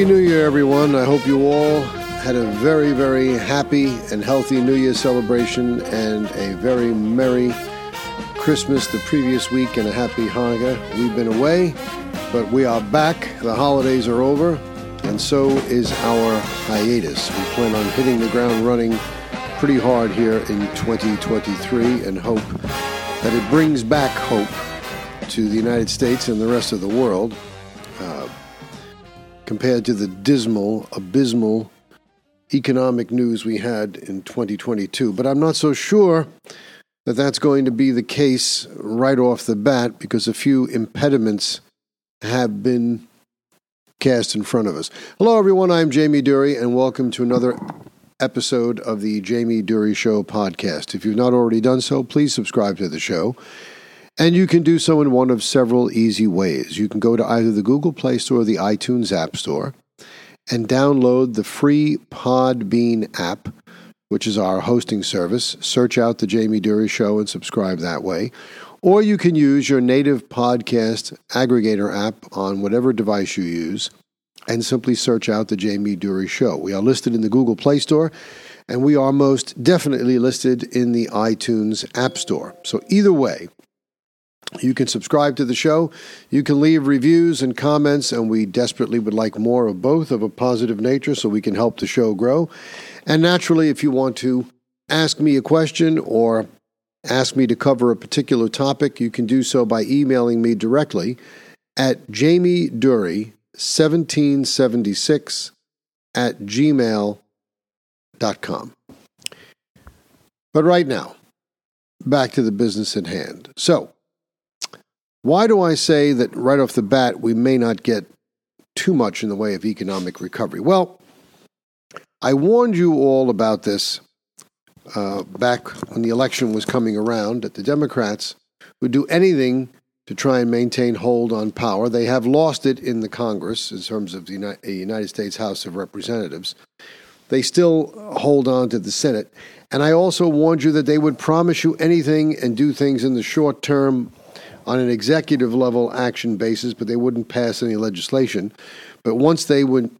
Happy New Year, everyone. I hope you all had a very, very happy and healthy New Year celebration and a very merry Christmas the previous week and a happy Hanukkah. We've been away, but we are back. The holidays are over, and so is our hiatus. We plan on hitting the ground running pretty hard here in 2023 and hope that it brings back hope to the United States and the rest of the world compared to the dismal, abysmal economic news we had in 2022. But I'm not so sure that that's going to be the case right off the bat because a few impediments have been cast in front of us. Hello, everyone. I'm Jamie Durie, and welcome to another episode of the Jamie Durie Show podcast. If you've not already done so, please subscribe to the show. And you can do so in one of several easy ways. You can go to either the Google Play Store or the iTunes App Store and download the free Podbean app, which is our hosting service. Search out the Jamie Durie Show and subscribe that way. Or you can use your native podcast aggregator app on whatever device you use and simply search out the Jamie Durie Show. We are listed in the Google Play Store and we are most definitely listed in the iTunes App Store. So either way, you can subscribe to the show. You can leave reviews and comments, and we desperately would like more of both of a positive nature so we can help the show grow. And naturally, if you want to ask me a question or ask me to cover a particular topic, you can do so by emailing me directly at Jamie Durie 1776 at gmail.com. But right now, back to the business at hand. So, why do I say that right off the bat we may not get too much in the way of economic recovery? Well, I warned you all about this uh, back when the election was coming around that the Democrats would do anything to try and maintain hold on power. They have lost it in the Congress in terms of the United States House of Representatives. They still hold on to the Senate. And I also warned you that they would promise you anything and do things in the short term on an executive level action basis, but they wouldn't pass any legislation. But once they were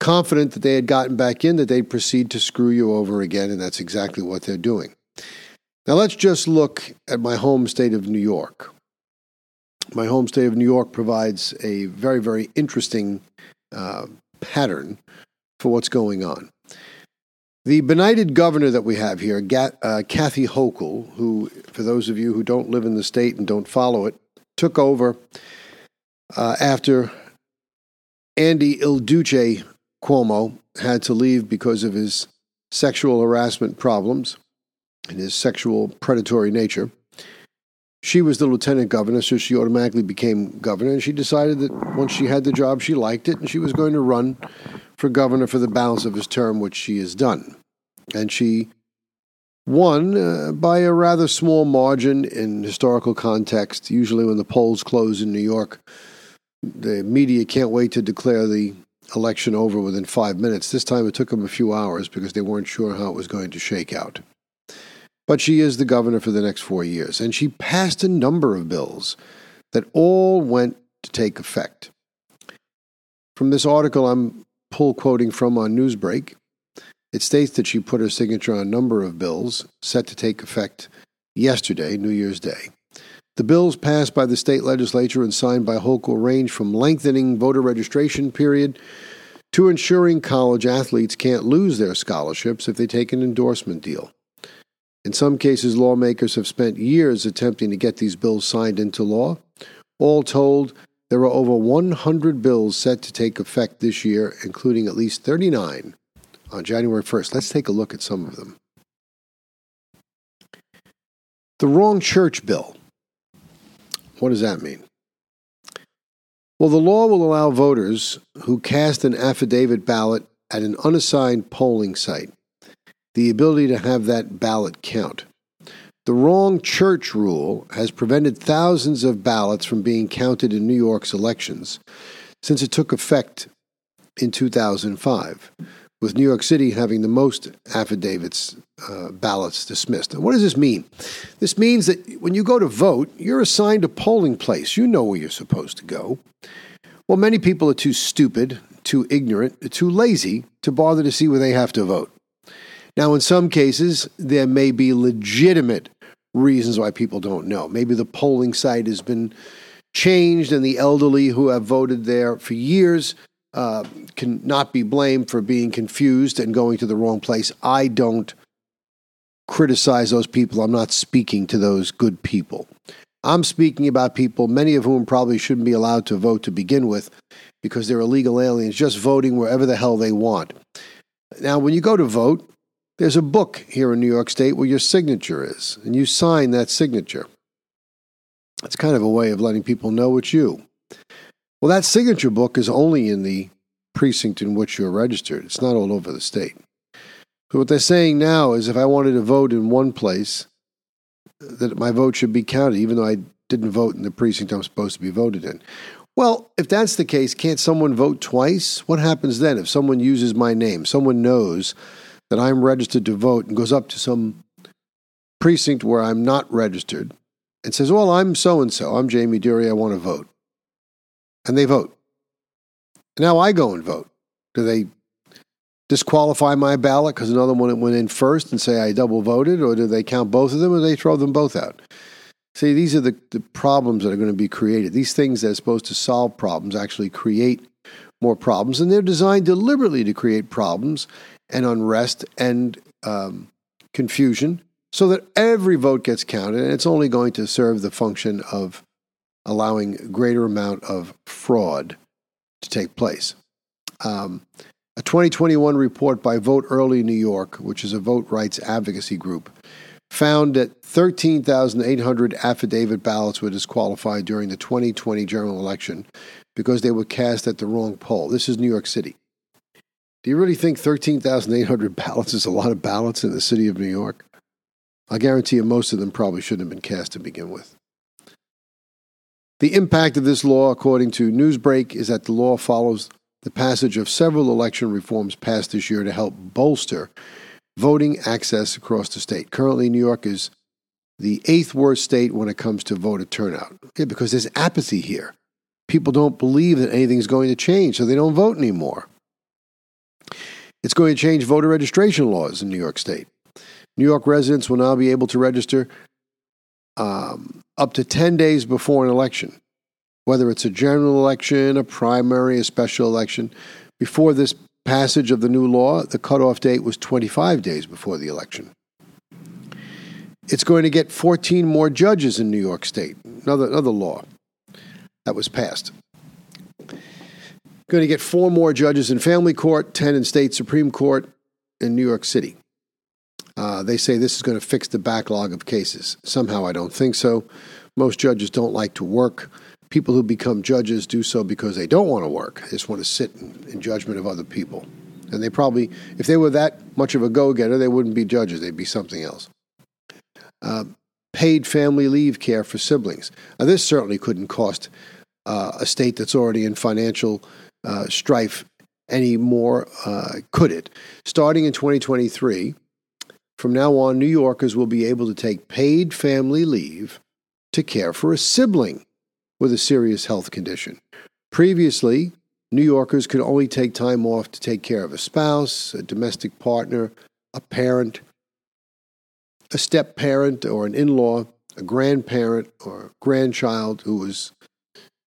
confident that they had gotten back in, that they'd proceed to screw you over again, and that's exactly what they're doing. Now let's just look at my home state of New York. My home state of New York provides a very, very interesting uh, pattern for what's going on. The benighted governor that we have here, uh, Kathy Hochul, who, for those of you who don't live in the state and don't follow it, took over uh, after Andy Il Duce Cuomo had to leave because of his sexual harassment problems and his sexual predatory nature. She was the lieutenant governor, so she automatically became governor, and she decided that once she had the job, she liked it, and she was going to run for governor for the balance of his term, which she has done. And she won uh, by a rather small margin in historical context. Usually, when the polls close in New York, the media can't wait to declare the election over within five minutes. This time it took them a few hours because they weren't sure how it was going to shake out. But she is the governor for the next four years, and she passed a number of bills that all went to take effect. From this article I'm pull quoting from on Newsbreak, it states that she put her signature on a number of bills set to take effect yesterday, New Year's Day. The bills passed by the state legislature and signed by Hochul range from lengthening voter registration period to ensuring college athletes can't lose their scholarships if they take an endorsement deal. In some cases, lawmakers have spent years attempting to get these bills signed into law. All told, there are over 100 bills set to take effect this year, including at least 39 on January 1st. Let's take a look at some of them. The wrong church bill. What does that mean? Well, the law will allow voters who cast an affidavit ballot at an unassigned polling site the ability to have that ballot count. The wrong church rule has prevented thousands of ballots from being counted in New York's elections since it took effect in 2005, with New York City having the most affidavits, uh, ballots dismissed. And what does this mean? This means that when you go to vote, you're assigned a polling place. You know where you're supposed to go. Well, many people are too stupid, too ignorant, too lazy to bother to see where they have to vote. Now, in some cases, there may be legitimate reasons why people don't know. Maybe the polling site has been changed, and the elderly who have voted there for years uh, can not be blamed for being confused and going to the wrong place. I don't criticize those people. I'm not speaking to those good people. I'm speaking about people, many of whom probably shouldn't be allowed to vote to begin with because they're illegal aliens, just voting wherever the hell they want. Now, when you go to vote, there's a book here in New York State where your signature is, and you sign that signature. It's kind of a way of letting people know it's you. Well, that signature book is only in the precinct in which you're registered, it's not all over the state. So, what they're saying now is if I wanted to vote in one place, that my vote should be counted, even though I didn't vote in the precinct I'm supposed to be voted in. Well, if that's the case, can't someone vote twice? What happens then if someone uses my name? Someone knows that I'm registered to vote and goes up to some precinct where I'm not registered and says, Well, I'm so and so. I'm Jamie Durie. I want to vote. And they vote. Now I go and vote. Do they disqualify my ballot because another one went in first and say I double voted, or do they count both of them, or do they throw them both out? See, these are the, the problems that are going to be created. These things that are supposed to solve problems actually create more problems, and they're designed deliberately to create problems and unrest and um, confusion so that every vote gets counted, and it's only going to serve the function of allowing greater amount of fraud to take place. Um, a 2021 report by Vote Early New York, which is a vote rights advocacy group, found that 13,800 affidavit ballots were disqualified during the 2020 general election because they were cast at the wrong poll. This is New York City. Do you really think 13,800 ballots is a lot of ballots in the city of New York? I guarantee you most of them probably shouldn't have been cast to begin with. The impact of this law, according to Newsbreak, is that the law follows the passage of several election reforms passed this year to help bolster voting access across the state. Currently, New York is the eighth worst state when it comes to voter turnout yeah, because there's apathy here. People don't believe that anything's going to change, so they don't vote anymore. It's going to change voter registration laws in New York State. New York residents will now be able to register um, up to 10 days before an election whether it's a general election, a primary, a special election. Before this passage of the new law, the cutoff date was 25 days before the election. It's going to get 14 more judges in New York State, another, another law that was passed. Going to get four more judges in family court, 10 in state Supreme Court in New York City. Uh, they say this is going to fix the backlog of cases. Somehow I don't think so. Most judges don't like to work people who become judges do so because they don't want to work. They just want to sit in, in judgment of other people. And they probably, if they were that much of a go getter, they wouldn't be judges, they'd be something else. Uh, paid family leave care for siblings. Now, this certainly couldn't cost uh, a state that's already in financial uh, strife any more, uh, could it? Starting in 2023, from now on, New Yorkers will be able to take paid family leave to care for a sibling with a serious health condition. Previously, New Yorkers could only take time off to take care of a spouse, a domestic partner, a parent, a step parent or an in law, a grandparent or grandchild who was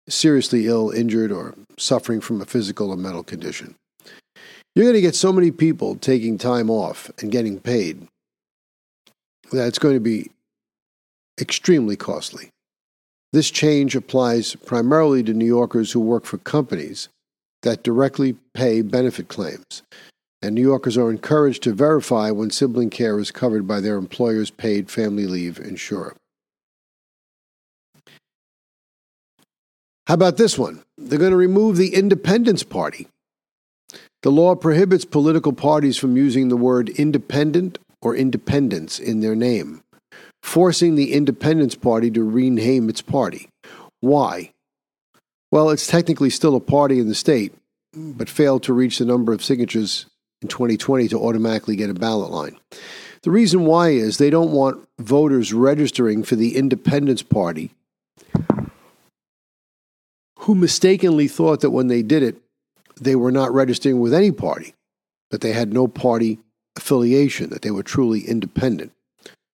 seriously ill, injured, or suffering from a physical or mental condition. You're going to get so many people taking time off and getting paid that it's going to be extremely costly. This change applies primarily to New Yorkers who work for companies that directly pay benefit claims, and New Yorkers are encouraged to verify when sibling care is covered by their employer's paid family leave insurer. How about this one? They're going to remove the Independence Party. The law prohibits political parties from using the word independent or independence in their name forcing the Independence Party to rename its party. Why? Well, it's technically still a party in the state, but failed to reach the number of signatures in 2020 to automatically get a ballot line. The reason why is they don't want voters registering for the Independence Party who mistakenly thought that when they did it, they were not registering with any party, that they had no party affiliation, that they were truly independent.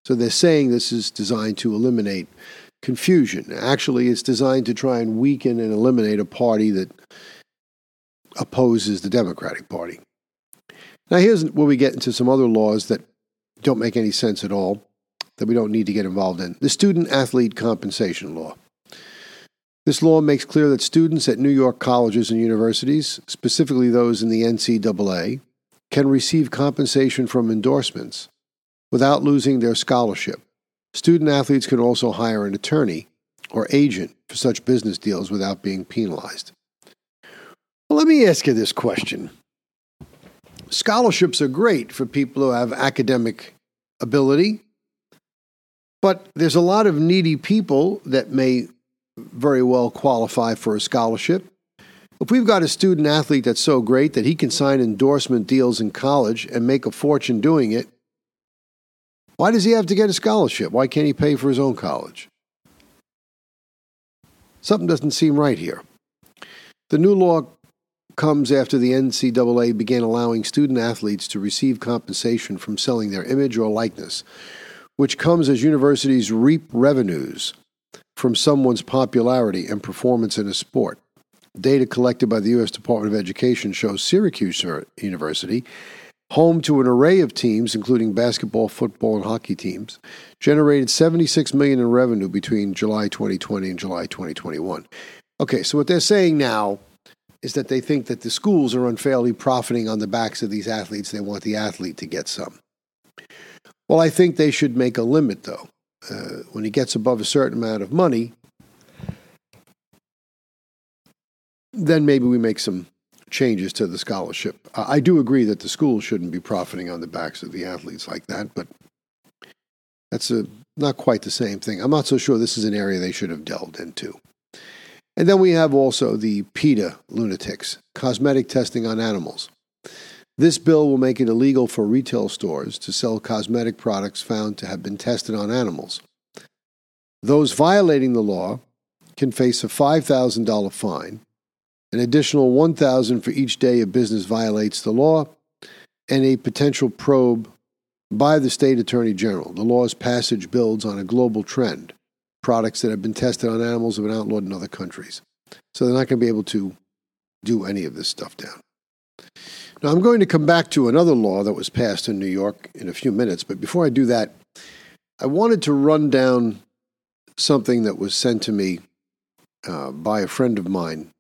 So they're saying this is designed to eliminate confusion. Actually, it's designed to try and weaken and eliminate a party that opposes the Democratic Party. Now, here's where we get into some other laws that don't make any sense at all, that we don't need to get involved in. The Student Athlete Compensation Law. This law makes clear that students at New York colleges and universities, specifically those in the NCAA, can receive compensation from endorsements without losing their scholarship. Student athletes can also hire an attorney or agent for such business deals without being penalized. Well, let me ask you this question. Scholarships are great for people who have academic ability, but there's a lot of needy people that may very well qualify for a scholarship. If we've got a student athlete that's so great that he can sign endorsement deals in college and make a fortune doing it, why does he have to get a scholarship? Why can't he pay for his own college? Something doesn't seem right here. The new law comes after the NCAA began allowing student athletes to receive compensation from selling their image or likeness, which comes as universities reap revenues from someone's popularity and performance in a sport. Data collected by the U.S. Department of Education shows Syracuse University, home to an array of teams, including basketball, football, and hockey teams, generated 76 million in revenue between July 2020 and July 2021. Okay, so what they're saying now is that they think that the schools are unfairly profiting on the backs of these athletes. They want the athlete to get some. Well, I think they should make a limit, though uh, when he gets above a certain amount of money, then maybe we make some changes to the scholarship. I do agree that the schools shouldn't be profiting on the backs of the athletes like that, but that's a, not quite the same thing. I'm not so sure this is an area they should have delved into. And then we have also the PETA lunatics, cosmetic testing on animals. This bill will make it illegal for retail stores to sell cosmetic products found to have been tested on animals. Those violating the law can face a $5,000 fine, an additional $1,000 for each day a business violates the law, and a potential probe by the state attorney general. The law's passage builds on a global trend. Products that have been tested on animals have been outlawed in other countries. So they're not going to be able to do any of this stuff down. Now, I'm going to come back to another law that was passed in New York in a few minutes, but before I do that, I wanted to run down something that was sent to me uh, by a friend of mine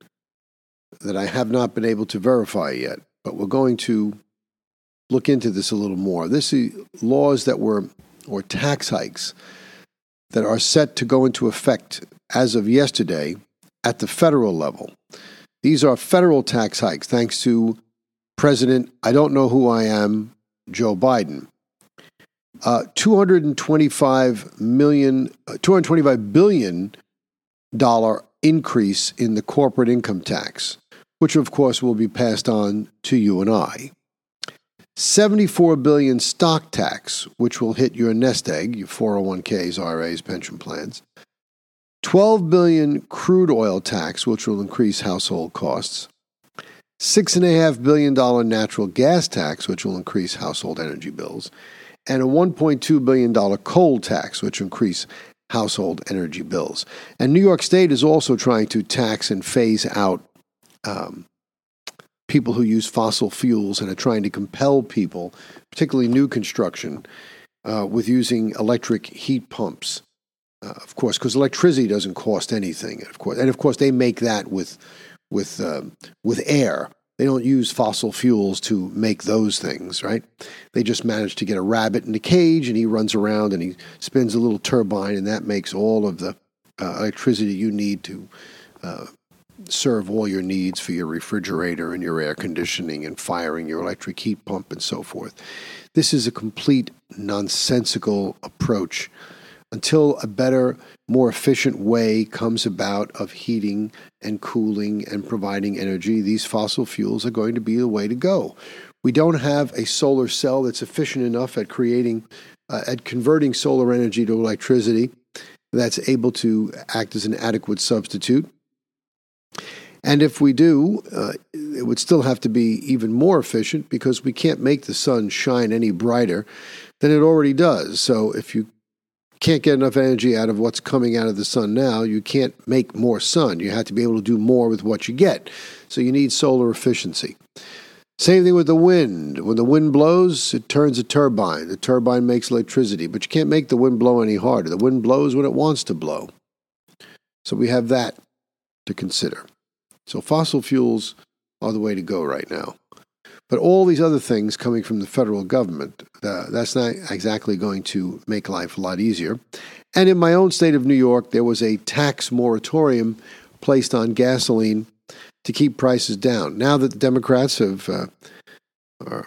that I have not been able to verify yet, but we're going to look into this a little more. This is laws that were, or tax hikes that are set to go into effect as of yesterday at the federal level. These are federal tax hikes thanks to President, I don't know who I am, Joe Biden. Uh, 225 million, uh, 225 billion dollar increase in the corporate income tax, which of course will be passed on to you and I. 74 billion stock tax, which will hit your nest egg, your 401ks, RAs, pension plans. 12 billion crude oil tax, which will increase household costs. $6.5 billion natural gas tax, which will increase household energy bills, and a $1.2 billion coal tax, which increase household energy bills. And New York State is also trying to tax and phase out um, people who use fossil fuels and are trying to compel people, particularly new construction, uh, with using electric heat pumps. Uh, of course, because electricity doesn't cost anything. Of course, and of course, they make that with with uh, with air. They don't use fossil fuels to make those things, right? They just manage to get a rabbit in a cage and he runs around and he spins a little turbine and that makes all of the uh, electricity you need to uh, serve all your needs for your refrigerator and your air conditioning and firing your electric heat pump and so forth. This is a complete nonsensical approach until a better, more efficient way comes about of heating and cooling and providing energy, these fossil fuels are going to be the way to go. We don't have a solar cell that's efficient enough at creating, uh, at converting solar energy to electricity that's able to act as an adequate substitute. And if we do, uh, it would still have to be even more efficient because we can't make the sun shine any brighter than it already does. So if you can't get enough energy out of what's coming out of the sun now, you can't make more sun. You have to be able to do more with what you get. So you need solar efficiency. Same thing with the wind. When the wind blows, it turns a turbine. The turbine makes electricity, but you can't make the wind blow any harder. The wind blows when it wants to blow. So we have that to consider. So fossil fuels are the way to go right now. But all these other things coming from the federal government, uh, that's not exactly going to make life a lot easier. And in my own state of New York, there was a tax moratorium placed on gasoline to keep prices down. Now that the Democrats have uh, are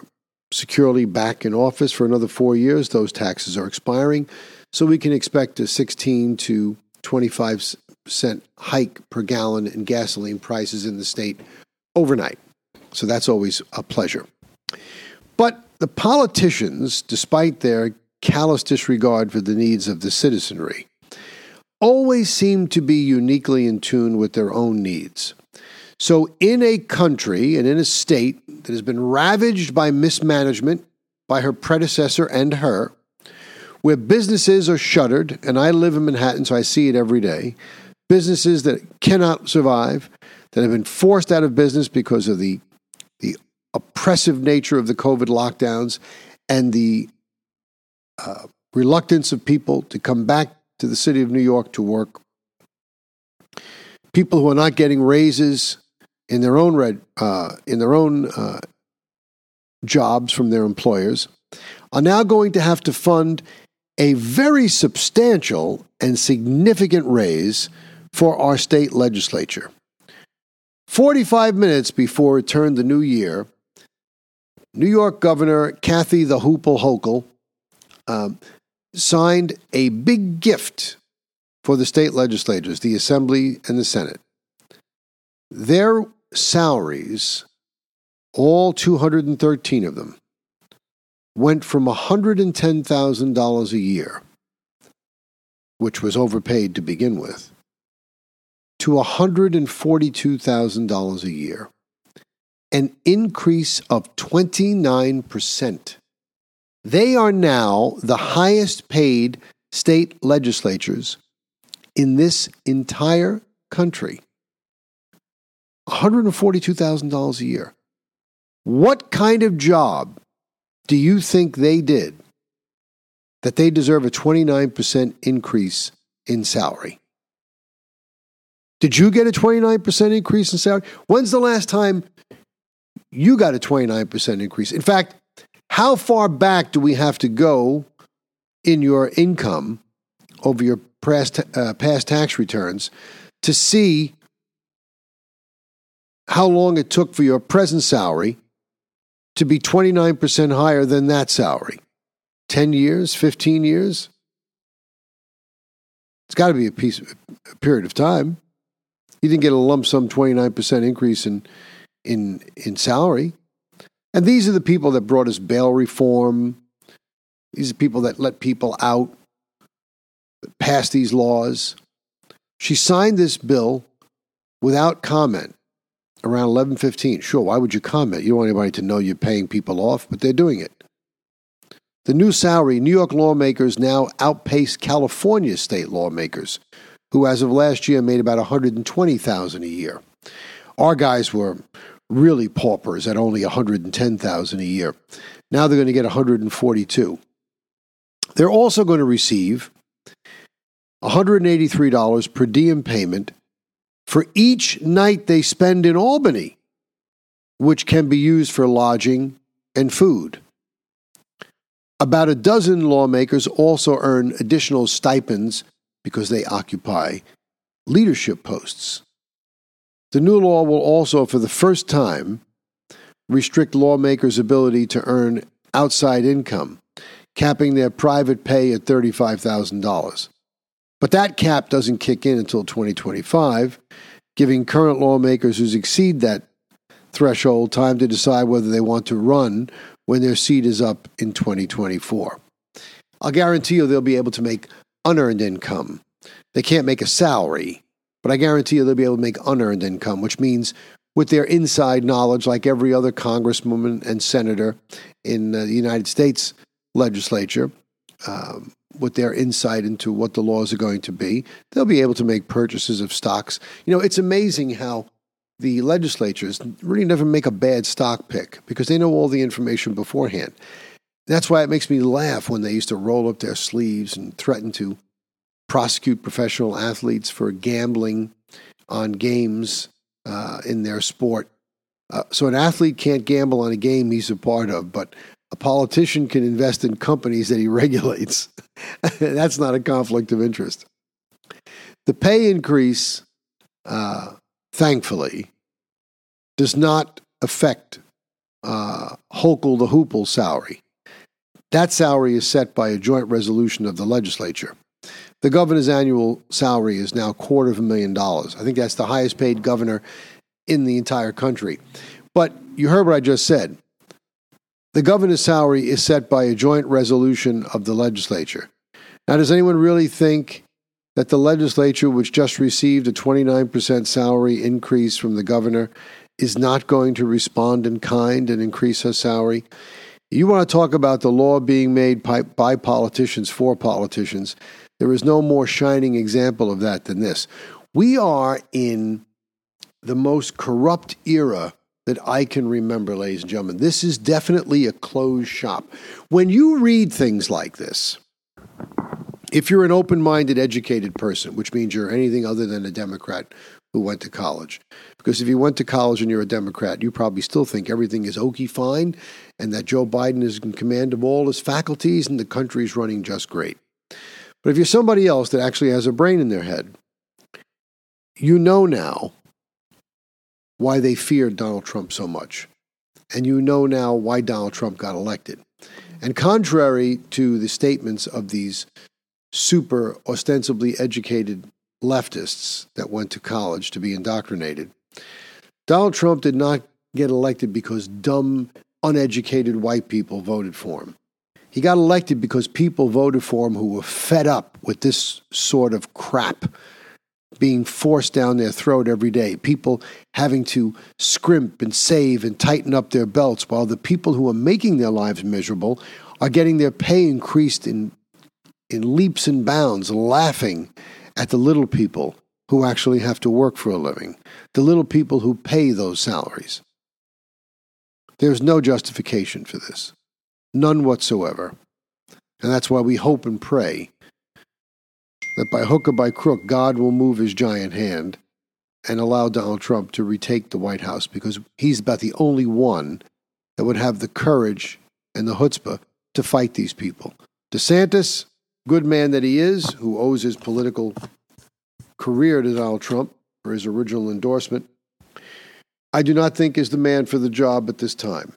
securely back in office for another four years, those taxes are expiring. So we can expect a 16 to 25 cent hike per gallon in gasoline prices in the state overnight. So that's always a pleasure. But the politicians, despite their callous disregard for the needs of the citizenry, always seem to be uniquely in tune with their own needs. So, in a country and in a state that has been ravaged by mismanagement by her predecessor and her, where businesses are shuttered, and I live in Manhattan, so I see it every day, businesses that cannot survive, that have been forced out of business because of the oppressive nature of the COVID lockdowns and the uh, reluctance of people to come back to the city of New York to work. People who are not getting raises in their own red, uh, in their own uh, jobs from their employers are now going to have to fund a very substantial and significant raise for our state legislature. 45 minutes before it turned the new year, New York Governor Kathy the Hoople Hochul um, signed a big gift for the state legislators, the Assembly and the Senate. Their salaries, all 213 of them, went from $110,000 a year, which was overpaid to begin with, to $142,000 a year, an increase of 29%. They are now the highest paid state legislatures in this entire country. $142,000 a year. What kind of job do you think they did that they deserve a 29% increase in salary? Did you get a 29% increase in salary? When's the last time you got a 29% increase? In fact, how far back do we have to go in your income over your past, uh, past tax returns to see how long it took for your present salary to be 29% higher than that salary? 10 years, 15 years? It's got to be a piece, a period of time. You didn't get a lump sum 29% increase in, in, in salary. And these are the people that brought us bail reform. These are people that let people out, passed these laws. She signed this bill without comment around 11:15. Sure, why would you comment? You don't want anybody to know you're paying people off, but they're doing it. The new salary, New York lawmakers now outpace California state lawmakers who, as of last year, made about 120,000 a year. Our guys were really paupers at only 110,000 a year. Now they're going to get 142. They're also going to receive $183 per diem payment for each night they spend in Albany, which can be used for lodging and food. About a dozen lawmakers also earn additional stipends because they occupy leadership posts. The new law will also, for the first time, restrict lawmakers' ability to earn outside income, capping their private pay at $35,000. But that cap doesn't kick in until 2025, giving current lawmakers who exceed that threshold time to decide whether they want to run when their seat is up in 2024. I'll guarantee you they'll be able to make unearned income. They can't make a salary, But I guarantee you they'll be able to make unearned income, which means with their inside knowledge, like every other congresswoman and senator in uh, the United States legislature, um, with their insight into what the laws are going to be, they'll be able to make purchases of stocks. You know, it's amazing how the legislatures really never make a bad stock pick because they know all the information beforehand. That's why it makes me laugh when they used to roll up their sleeves and threaten to prosecute professional athletes for gambling on games uh, in their sport. Uh, so an athlete can't gamble on a game he's a part of, but a politician can invest in companies that he regulates. That's not a conflict of interest. The pay increase, uh, thankfully, does not affect uh, Hochul the Hoople salary. That salary is set by a joint resolution of the legislature. The governor's annual salary is now quarter of a million dollars. I think that's the highest paid governor in the entire country. But you heard what I just said. The governor's salary is set by a joint resolution of the legislature. Now, does anyone really think that the legislature, which just received a 29% salary increase from the governor, is not going to respond in kind and increase her salary? You want to talk about the law being made by politicians for politicians. There is no more shining example of that than this. We are in the most corrupt era that I can remember, ladies and gentlemen. This is definitely a closed shop. When you read things like this, if you're an open minded, educated person, which means you're anything other than a Democrat who went to college, because if you went to college and you're a Democrat, you probably still think everything is okie fine and that Joe Biden is in command of all his faculties and the country is running just great. But if you're somebody else that actually has a brain in their head, you know now why they feared Donald Trump so much. And you know now why Donald Trump got elected. And contrary to the statements of these super ostensibly educated leftists that went to college to be indoctrinated, Donald Trump did not get elected because dumb, uneducated white people voted for him. He got elected because people voted for him who were fed up with this sort of crap being forced down their throat every day. People having to scrimp and save and tighten up their belts while the people who are making their lives miserable are getting their pay increased in, in leaps and bounds, laughing at the little people who actually have to work for a living, the little people who pay those salaries. There's no justification for this. None whatsoever. And that's why we hope and pray that by hook or by crook, God will move his giant hand and allow Donald Trump to retake the White House because he's about the only one that would have the courage and the chutzpah to fight these people. DeSantis, good man that he is, who owes his political career to Donald Trump for his original endorsement, I do not think is the man for the job at this time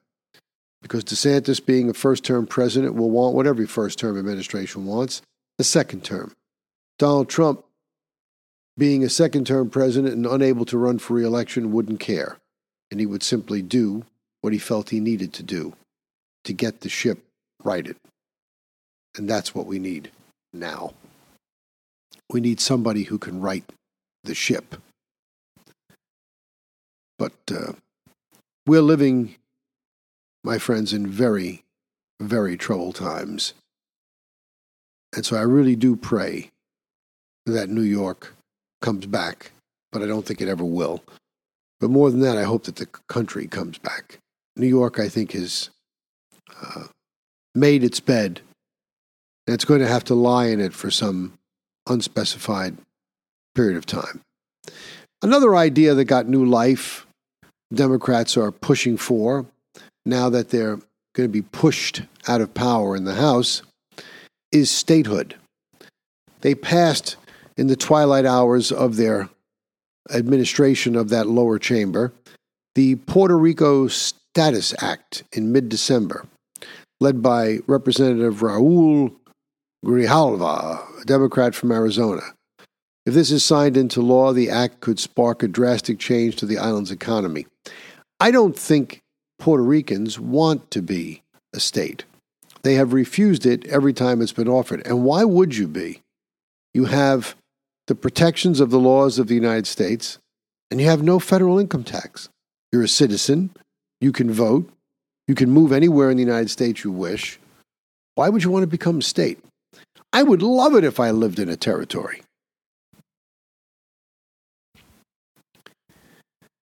because DeSantis, being a first term president, will want what every first term administration wants a second term. Donald Trump, being a second term president and unable to run for reelection, wouldn't care. And he would simply do what he felt he needed to do to get the ship righted. And that's what we need now. We need somebody who can right the ship. But uh, we're living my friends, in very, very troubled times. And so I really do pray that New York comes back, but I don't think it ever will. But more than that, I hope that the country comes back. New York, I think, has uh, made its bed, and it's going to have to lie in it for some unspecified period of time. Another idea that got new life, Democrats are pushing for, now that they're going to be pushed out of power in the House is statehood. They passed in the twilight hours of their administration of that lower chamber the Puerto Rico Status Act in mid December, led by Representative Raul Grijalva, a Democrat from Arizona. If this is signed into law, the act could spark a drastic change to the island's economy. I don't think Puerto Ricans want to be a state. They have refused it every time it's been offered. And why would you be? You have the protections of the laws of the United States, and you have no federal income tax. You're a citizen, you can vote, you can move anywhere in the United States you wish. Why would you want to become a state? I would love it if I lived in a territory.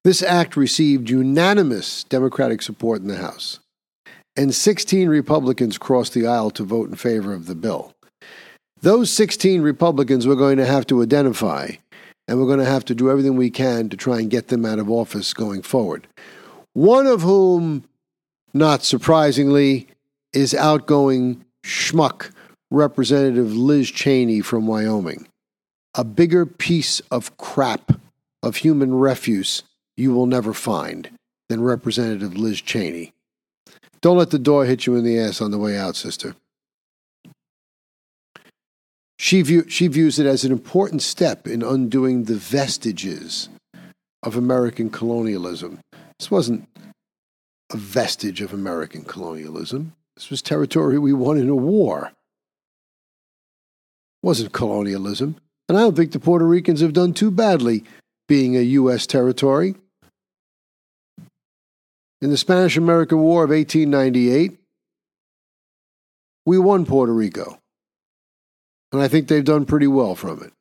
This act received unanimous Democratic support in the House, and 16 Republicans crossed the aisle to vote in favor of the bill. Those 16 Republicans we're going to have to identify, and we're going to have to do everything we can to try and get them out of office going forward. One of whom, not surprisingly, is outgoing schmuck Representative Liz Cheney from Wyoming. A bigger piece of crap of human refuse you will never find than Representative Liz Cheney. Don't let the door hit you in the ass on the way out, sister. She, view, she views it as an important step in undoing the vestiges of American colonialism. This wasn't a vestige of American colonialism. This was territory we won in a war. It wasn't colonialism. And I don't think the Puerto Ricans have done too badly being a U.S. territory. In the Spanish American War of 1898, we won Puerto Rico. And I think they've done pretty well from it.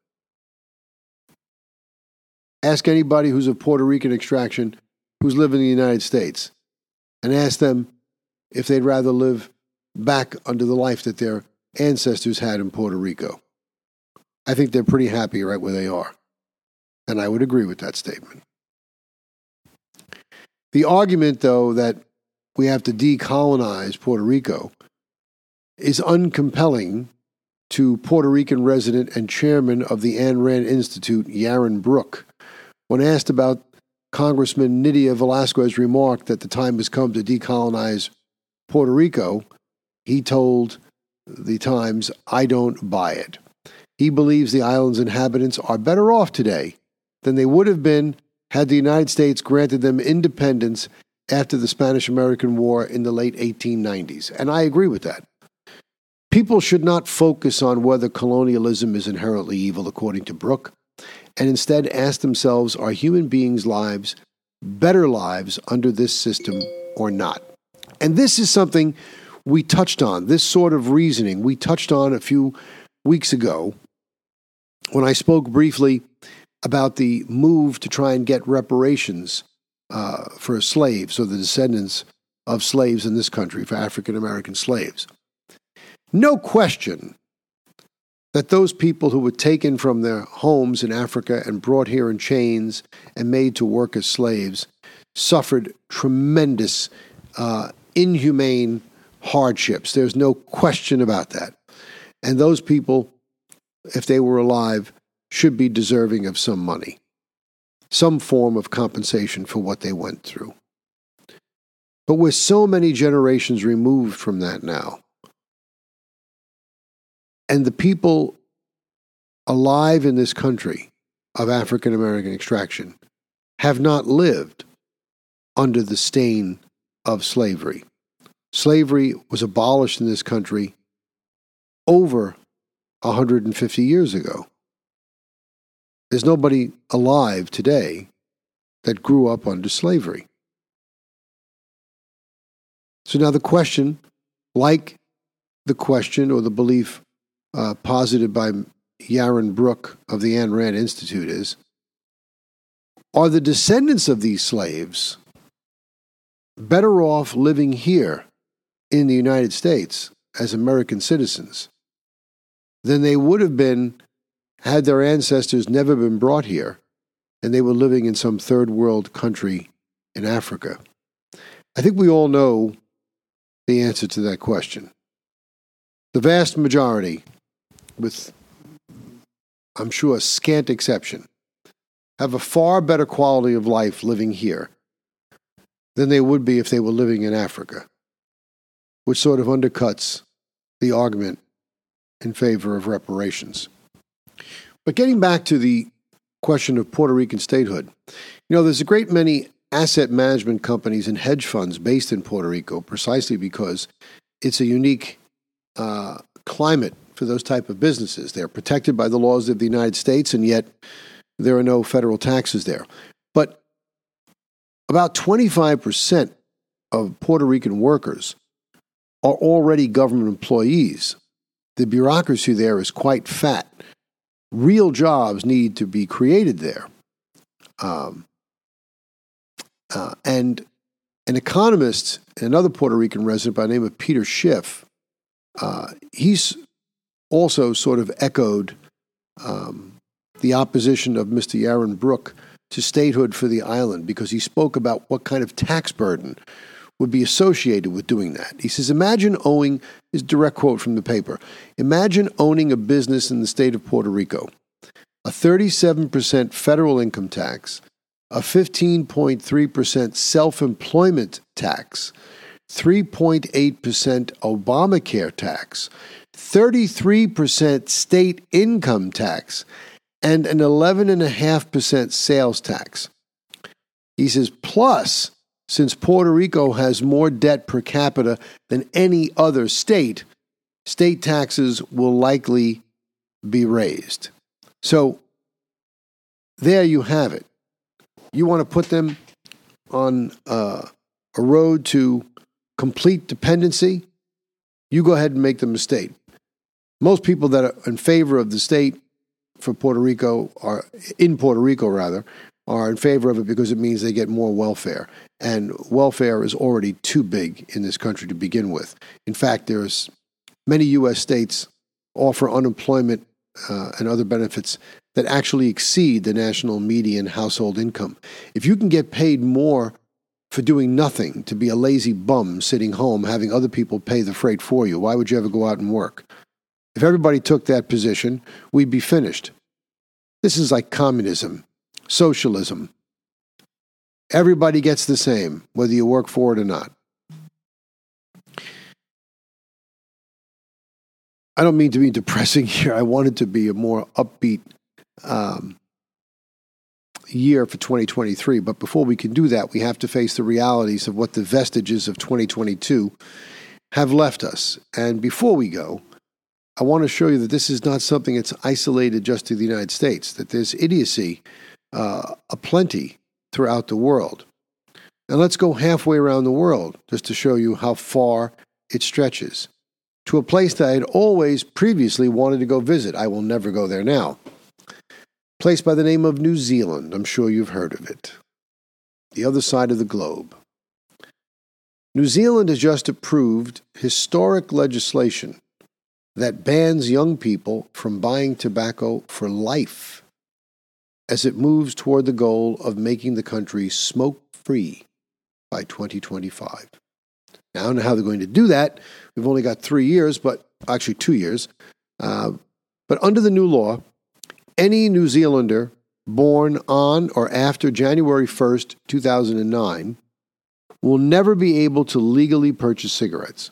Ask anybody who's of Puerto Rican extraction who's living in the United States and ask them if they'd rather live back under the life that their ancestors had in Puerto Rico. I think they're pretty happy right where they are. And I would agree with that statement. The argument, though, that we have to decolonize Puerto Rico is uncompelling to Puerto Rican resident and chairman of the Ayn Rand Institute, Yaron Brook. When asked about Congressman Nydia Velázquez's remark that the time has come to decolonize Puerto Rico, he told the Times, I don't buy it. He believes the island's inhabitants are better off today than they would have been had the United States granted them independence after the Spanish American War in the late 1890s. And I agree with that. People should not focus on whether colonialism is inherently evil, according to Brook, and instead ask themselves are human beings' lives better lives under this system or not? And this is something we touched on, this sort of reasoning we touched on a few weeks ago when I spoke briefly about the move to try and get reparations uh, for slaves or the descendants of slaves in this country, for African American slaves. No question that those people who were taken from their homes in Africa and brought here in chains and made to work as slaves suffered tremendous, uh, inhumane hardships. There's no question about that. And those people, if they were alive, should be deserving of some money, some form of compensation for what they went through. But we're so many generations removed from that now and the people alive in this country of African American extraction have not lived under the stain of slavery. Slavery was abolished in this country over 150 years ago. There's nobody alive today that grew up under slavery. So now the question, like the question or the belief uh, posited by Yaron Brook of the Ayn Rand Institute is Are the descendants of these slaves better off living here in the United States as American citizens than they would have been had their ancestors never been brought here and they were living in some third world country in Africa? I think we all know the answer to that question. The vast majority with, I'm sure, a scant exception, have a far better quality of life living here than they would be if they were living in Africa, which sort of undercuts the argument in favor of reparations. But getting back to the question of Puerto Rican statehood, you know, there's a great many asset management companies and hedge funds based in Puerto Rico precisely because it's a unique uh, climate for those type of businesses. They're protected by the laws of the United States, and yet there are no federal taxes there. But about 25% of Puerto Rican workers are already government employees. The bureaucracy there is quite fat. Real jobs need to be created there. Um, uh, and an economist, another Puerto Rican resident by the name of Peter Schiff, uh, he's also sort of echoed um, the opposition of Mr. Yaron Brook to statehood for the island because he spoke about what kind of tax burden would be associated with doing that. He says, Imagine owning, is direct quote from the paper, imagine owning a business in the state of Puerto Rico, a 37% federal income tax, a 15.3% self employment tax, 3.8% Obamacare tax, 33% state income tax, and an 11.5% sales tax. He says, plus, since Puerto Rico has more debt per capita than any other state, state taxes will likely be raised. So, there you have it. You want to put them on uh, a road to complete dependency, you go ahead and make them a state. Most people that are in favor of the state for Puerto Rico are in Puerto Rico rather are in favor of it because it means they get more welfare and welfare is already too big in this country to begin with. In fact, there's many US states offer unemployment uh, and other benefits that actually exceed the national median household income. If you can get paid more for doing nothing, to be a lazy bum sitting home having other people pay the freight for you, why would you ever go out and work? If everybody took that position, we'd be finished. This is like communism, socialism. Everybody gets the same, whether you work for it or not. I don't mean to be depressing here. I want it to be a more upbeat um, year for 2023. But before we can do that, we have to face the realities of what the vestiges of 2022 have left us. And before we go, I want to show you that this is not something that's isolated just to the United States, that there's idiocy uh, aplenty throughout the world. And let's go halfway around the world just to show you how far it stretches to a place that I had always previously wanted to go visit. I will never go there now. Place by the name of New Zealand. I'm sure you've heard of it. The other side of the globe. New Zealand has just approved historic legislation that bans young people from buying tobacco for life as it moves toward the goal of making the country smoke free by 2025. Now, I don't know how they're going to do that. We've only got three years, but actually two years. Uh, but under the new law, any New Zealander born on or after January 1st, 2009, will never be able to legally purchase cigarettes.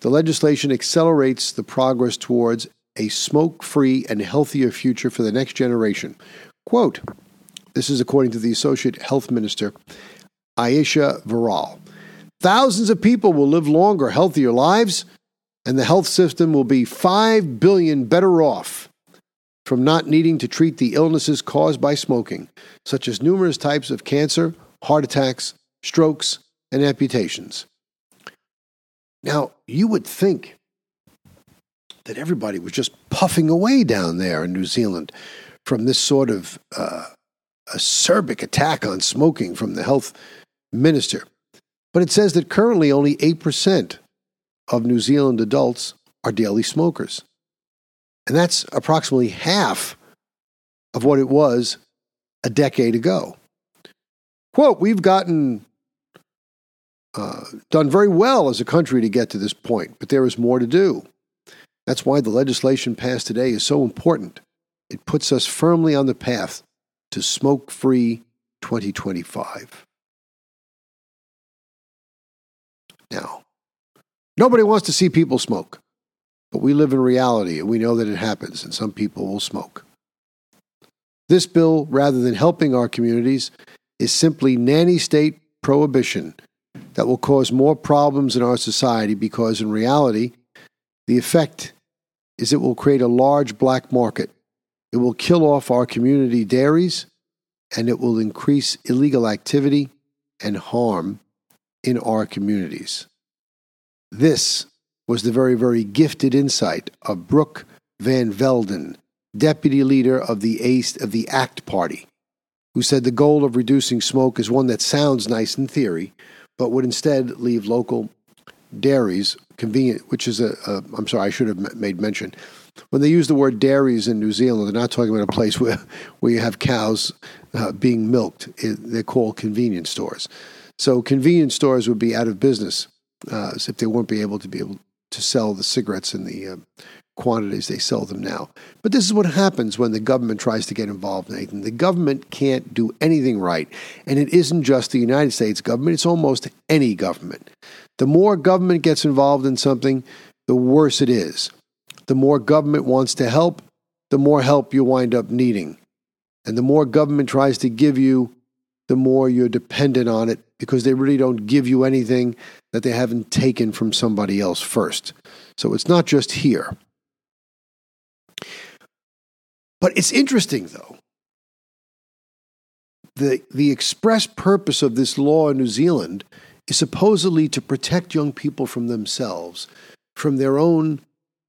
The legislation accelerates the progress towards a smoke free and healthier future for the next generation. Quote This is according to the Associate Health Minister, Ayesha Verrall. Thousands of people will live longer, healthier lives, and the health system will be 5 billion better off from not needing to treat the illnesses caused by smoking, such as numerous types of cancer, heart attacks, strokes, and amputations. Now, you would think that everybody was just puffing away down there in New Zealand from this sort of uh, acerbic attack on smoking from the health minister. But it says that currently only 8% of New Zealand adults are daily smokers. And that's approximately half of what it was a decade ago. Quote, we've gotten uh, done very well as a country to get to this point, but there is more to do. That's why the legislation passed today is so important. It puts us firmly on the path to smoke free 2025. Now, nobody wants to see people smoke. But we live in reality and we know that it happens, and some people will smoke. This bill, rather than helping our communities, is simply nanny state prohibition that will cause more problems in our society because, in reality, the effect is it will create a large black market. It will kill off our community dairies and it will increase illegal activity and harm in our communities. This was the very, very gifted insight of Brooke Van Velden, deputy leader of the, ACE, of the ACT Party, who said the goal of reducing smoke is one that sounds nice in theory, but would instead leave local dairies convenient, which is a, a I'm sorry, I should have made mention. When they use the word dairies in New Zealand, they're not talking about a place where, where you have cows uh, being milked. It, they're called convenience stores. So convenience stores would be out of business uh, if they weren't be able to be able to sell the cigarettes in the uh, quantities they sell them now. But this is what happens when the government tries to get involved in anything. The government can't do anything right. And it isn't just the United States government, it's almost any government. The more government gets involved in something, the worse it is. The more government wants to help, the more help you wind up needing. And the more government tries to give you, the more you're dependent on it because they really don't give you anything that they haven't taken from somebody else first. So it's not just here. But it's interesting, though. The, the express purpose of this law in New Zealand is supposedly to protect young people from themselves, from their own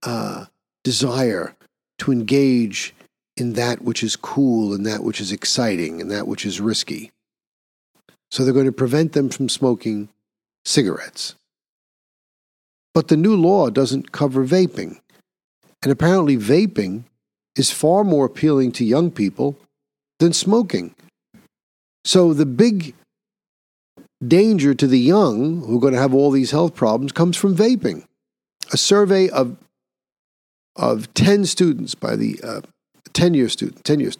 uh, desire to engage in that which is cool and that which is exciting and that which is risky. So they're going to prevent them from smoking cigarettes. But the new law doesn't cover vaping. And apparently, vaping is far more appealing to young people than smoking. So the big danger to the young who are going to have all these health problems comes from vaping. A survey of of 10 students by the uh, 10 year student, 10 years,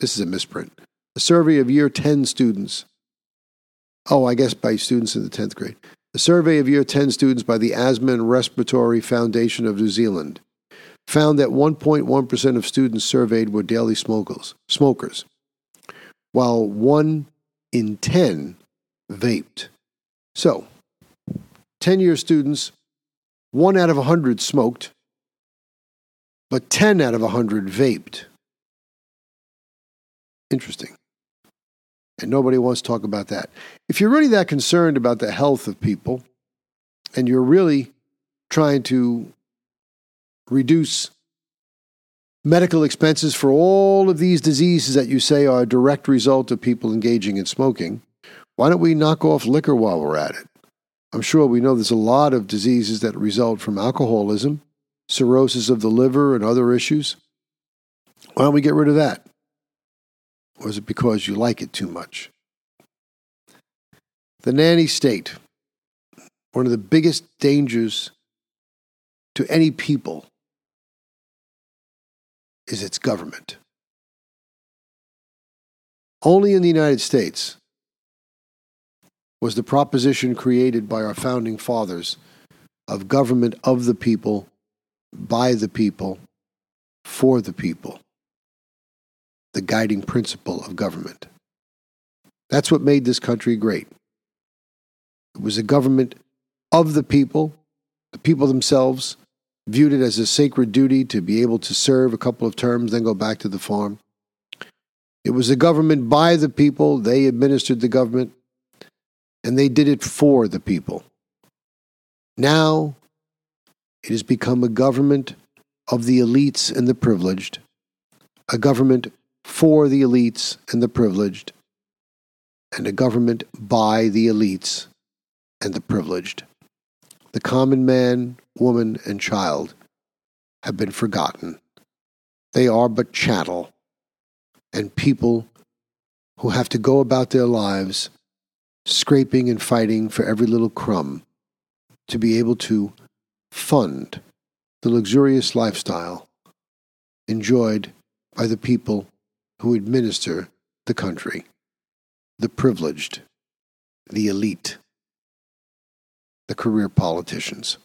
this is a misprint. A survey of year 10 students. Oh, I guess by students in the 10th grade. A survey of year 10 students by the Asthma and Respiratory Foundation of New Zealand found that 1.1% of students surveyed were daily smokers, smokers, while 1 in 10 vaped. So, 10 year students, 1 out of 100 smoked, but 10 out of 100 vaped. Interesting. And nobody wants to talk about that. If you're really that concerned about the health of people, and you're really trying to reduce medical expenses for all of these diseases that you say are a direct result of people engaging in smoking, why don't we knock off liquor while we're at it? I'm sure we know there's a lot of diseases that result from alcoholism cirrhosis of the liver, and other issues? Why don't we get rid of that? Or is it because you like it too much? The nanny state, one of the biggest dangers to any people is its government. Only in the United States was the proposition created by our founding fathers of government of the people by the people, for the people, the guiding principle of government. That's what made this country great. It was a government of the people, the people themselves viewed it as a sacred duty to be able to serve a couple of terms, then go back to the farm. It was a government by the people, they administered the government, and they did it for the people. Now it has become a government of the elites and the privileged, a government for the elites and the privileged, and a government by the elites and the privileged. The common man, woman, and child have been forgotten. They are but chattel and people who have to go about their lives scraping and fighting for every little crumb to be able to fund the luxurious lifestyle enjoyed by the people who administer the country, the privileged, the elite, the career politicians.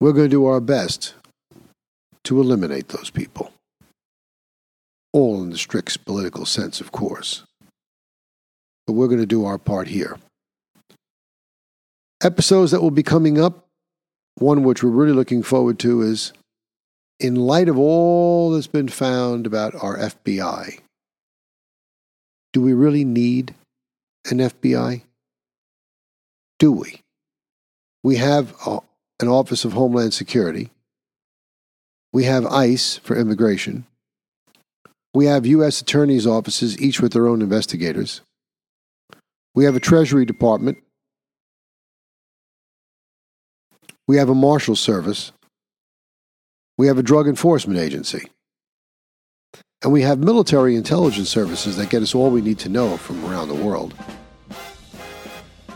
We're going to do our best to eliminate those people. All in the strict political sense, of course. But we're going to do our part here. Episodes that will be coming up one which we're really looking forward to is in light of all that's been found about our FBI, do we really need an FBI? Do we? We have a, an Office of Homeland Security. We have ICE for immigration. We have U.S. attorneys' offices, each with their own investigators. We have a Treasury Department. We have a Marshal Service. We have a Drug Enforcement Agency. And we have military intelligence services that get us all we need to know from around the world.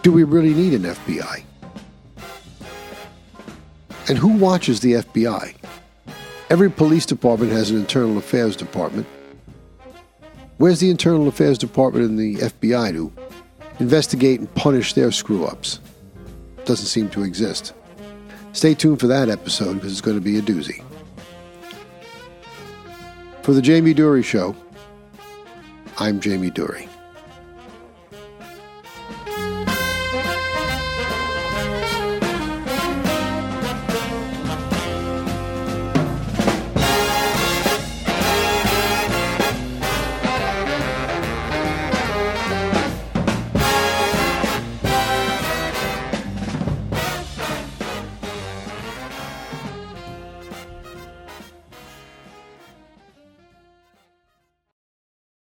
Do we really need an FBI? And who watches the FBI? Every police department has an internal affairs department. Where's the internal affairs department in the FBI to investigate and punish their screw ups? Doesn't seem to exist. Stay tuned for that episode because it's going to be a doozy. For the Jamie Durie Show, I'm Jamie Durie.